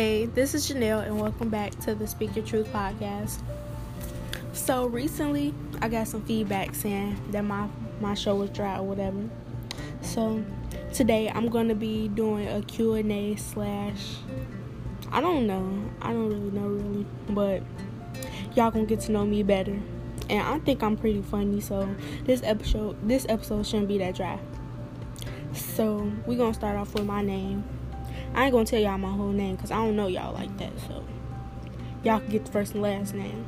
Hey, this is Janelle, and welcome back to the Speak Your Truth podcast. So recently, I got some feedback saying that my my show was dry or whatever. So today, I'm gonna be doing a Q and A slash. I don't know. I don't really know really, but y'all gonna get to know me better. And I think I'm pretty funny, so this episode this episode shouldn't be that dry. So we're gonna start off with my name. I ain't gonna tell y'all my whole name because I don't know y'all like that. So y'all can get the first and last name.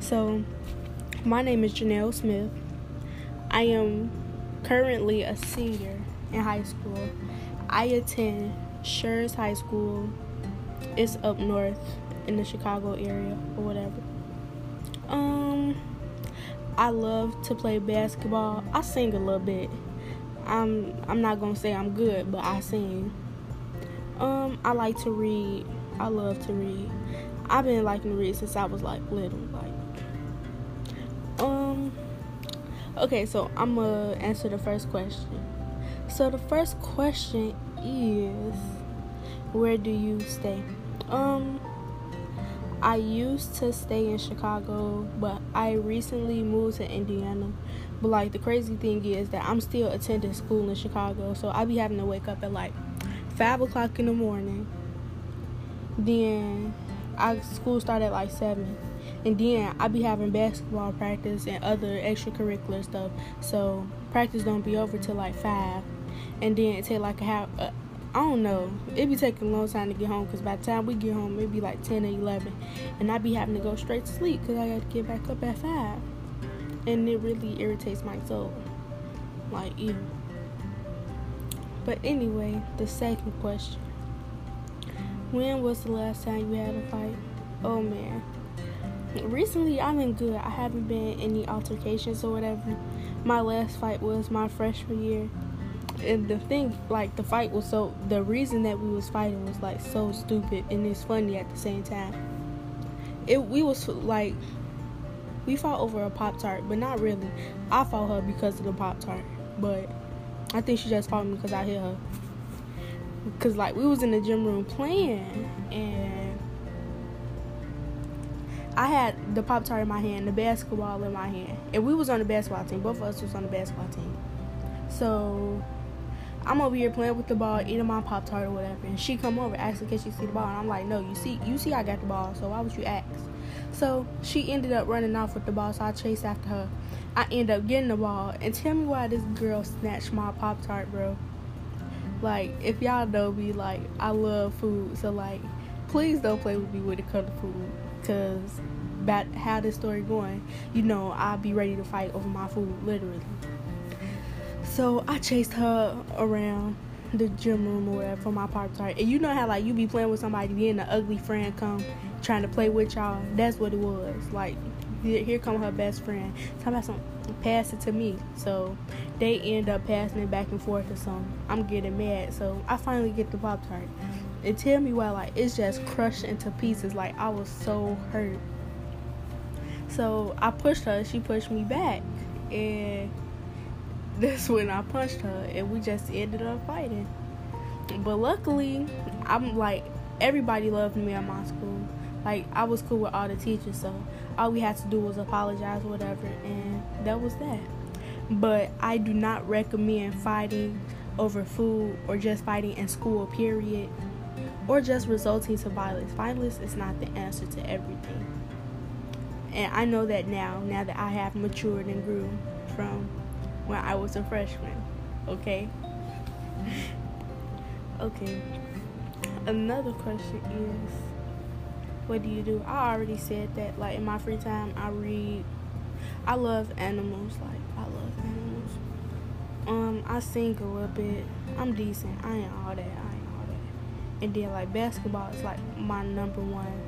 So my name is Janelle Smith. I am currently a senior in high school. I attend Schurz High School. It's up north in the Chicago area or whatever. Um, I love to play basketball. I sing a little bit. I'm I'm not gonna say I'm good, but I sing. Um, I like to read. I love to read. I've been liking to read since I was like little. Like, um, okay, so I'm gonna answer the first question. So the first question is, where do you stay? Um, I used to stay in Chicago, but I recently moved to Indiana. But like the crazy thing is that I'm still attending school in Chicago, so I be having to wake up at like five o'clock in the morning. Then I school started at like seven. And then I be having basketball practice and other extracurricular stuff. So practice don't be over till like five. And then it take like a half uh, I don't know. It be taking a long time to get home because by the time we get home, it be like 10 or 11. And I be having to go straight to sleep because I got to get back up at 5. And it really irritates my soul. Like, ew. But anyway, the second question. When was the last time you had a fight? Oh man. Recently, I've been good. I haven't been any altercations or whatever. My last fight was my freshman year. And the thing, like, the fight was so, the reason that we was fighting was, like, so stupid and it's funny at the same time. It, we was, like, we fought over a Pop Tart, but not really. I fought her because of the Pop Tart, but I think she just called me because I hit her. Cause like we was in the gym room playing, and I had the pop tart in my hand, the basketball in my hand, and we was on the basketball team. Both of us was on the basketball team. So I'm over here playing with the ball, eating my pop tart or whatever, and she come over asking can she see the ball, and I'm like, no, you see, you see, I got the ball, so why would you ask? So she ended up running off with the ball, so I chased after her. I end up getting the ball, and tell me why this girl snatched my pop tart, bro. Like, if y'all know me, like, I love food, so like, please don't play with me when it comes to food, cause about how this story going, you know, I'll be ready to fight over my food, literally. So I chased her around the gym room or whatever for my pop tart. And you know how like you be playing with somebody, then the ugly friend come trying to play with y'all. That's what it was. Like here come her best friend. Talking about some pass it to me. So they end up passing it back and forth or something. I'm getting mad. So I finally get the pop tart. And tell me why like it's just crushed into pieces. Like I was so hurt. So I pushed her, she pushed me back. And that's when I punched her and we just ended up fighting. But luckily, I'm like everybody loved me at my school. Like I was cool with all the teachers, so all we had to do was apologize or whatever, and that was that. But I do not recommend fighting over food or just fighting in school, period, or just resulting to violence. Violence is not the answer to everything. And I know that now, now that I have matured and grew from when I was a freshman. Okay? okay. Another question is what do you do? I already said that. Like in my free time, I read. I love animals. Like I love animals. Um, I sing a little bit. I'm decent. I ain't all that. I ain't all that. And then like basketball is like my number one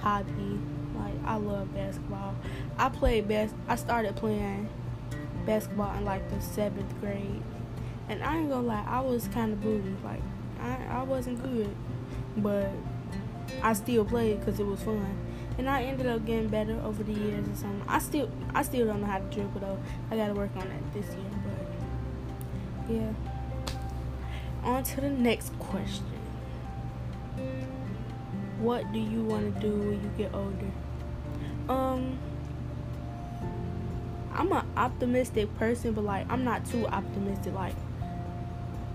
hobby. Like I love basketball. I played best. I started playing basketball in like the seventh grade. And I ain't gonna lie, I was kind of booty. Like, I, I wasn't good. But I still played because it was fun. And I ended up getting better over the years or something. I still I still don't know how to dribble though. I gotta work on that this year. But yeah. On to the next question. what do you want to do when you get older? Um, I'm an optimistic person, but like I'm not too optimistic. Like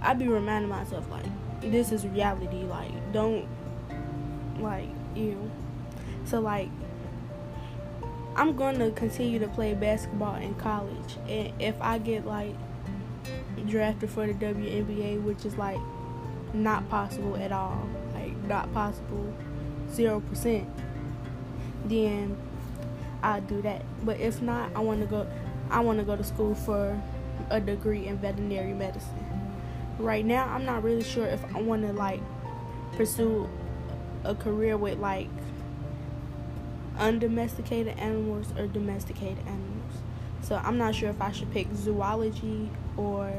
I be reminding myself like this is reality. Like don't like you. So like I'm gonna continue to play basketball in college, and if I get like drafted for the WNBA, which is like not possible at all, like not possible, zero percent, then I'll do that. But if not, I want to go. I want to go to school for a degree in veterinary medicine. Right now, I'm not really sure if I want to like pursue a career with like undomesticated animals or domesticated animals. So I'm not sure if I should pick zoology or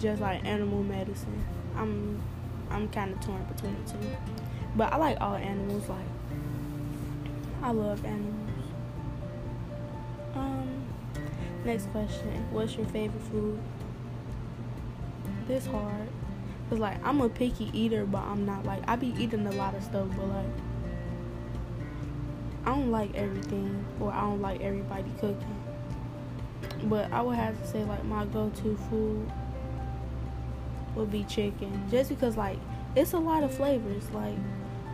just like animal medicine. I'm I'm kind of torn between the two. But I like all animals. Like I love animals. Next question. What's your favorite food? This hard. Cause like I'm a picky eater, but I'm not like I be eating a lot of stuff, but like I don't like everything or I don't like everybody cooking. But I would have to say like my go-to food would be chicken, just because like it's a lot of flavors. Like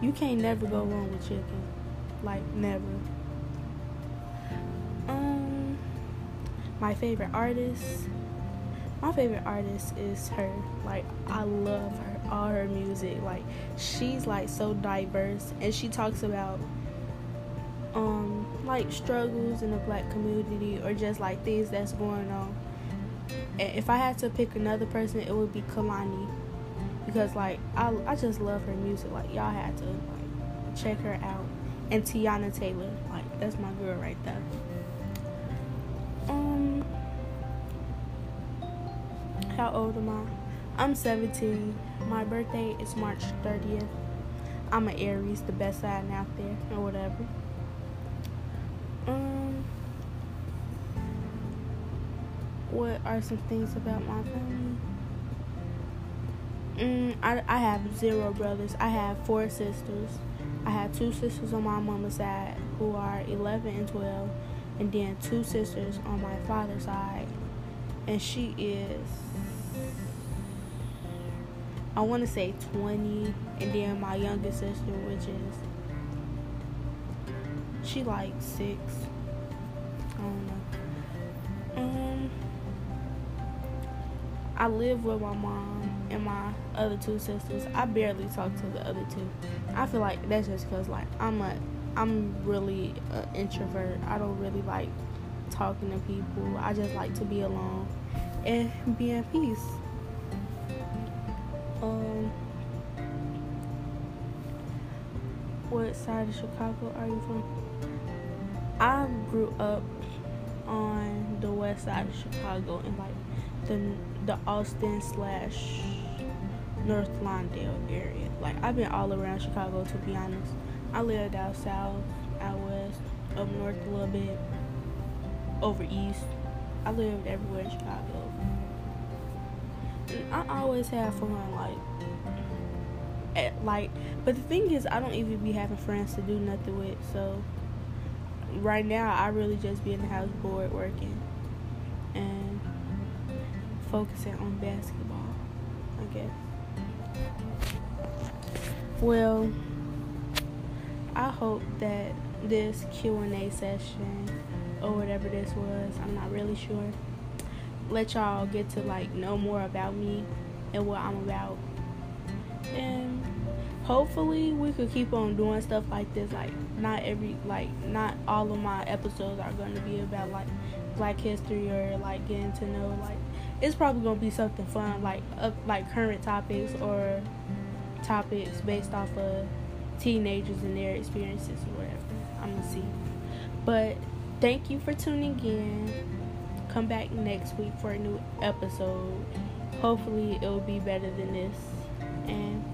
you can't never go wrong with chicken, like never. My favorite artist. My favorite artist is her. Like I love her, all her music. Like she's like so diverse, and she talks about um like struggles in the black community or just like things that's going on. And if I had to pick another person, it would be Kehlani because like I I just love her music. Like y'all had to like check her out. And Teyana Taylor, like that's my girl right there. How old am I? I'm 17. My birthday is March 30th. I'm an Aries, the best sign out there, or whatever. Um, what are some things about my family? Mm, I, I have zero brothers. I have four sisters. I have two sisters on my mama's side who are 11 and 12, and then two sisters on my father's side, and she is, I want to say 20, and then my youngest sister, which is she like six. I don't know. Um, I live with my mom and my other two sisters. I barely talk to the other two. I feel like that's just cause like I'm a, I'm really an introvert. I don't really like talking to people. I just like to be alone and be in peace. Um, what side of Chicago are you from? I grew up on the west side of Chicago in like the the Austin slash North Lawndale area. Like I've been all around Chicago to be honest. I lived out south, out west, up north a little bit, over east. I lived everywhere in Chicago. And I always have fun, like, at, like. But the thing is, I don't even be having friends to do nothing with. So right now I really just be in the house bored working and focusing on basketball, I guess. Well, I hope that this Q&A session or whatever this was, I'm not really sure, let y'all get to like know more about me and what I'm about. And hopefully we could keep on doing stuff like this like not every like not all of my episodes are going to be about like black history or like getting to know like it's probably going to be something fun like like current topics or topics based off of teenagers and their experiences or whatever. I'm gonna see. But thank you for tuning in. Come back next week for a new episode. Hopefully it will be better than this. And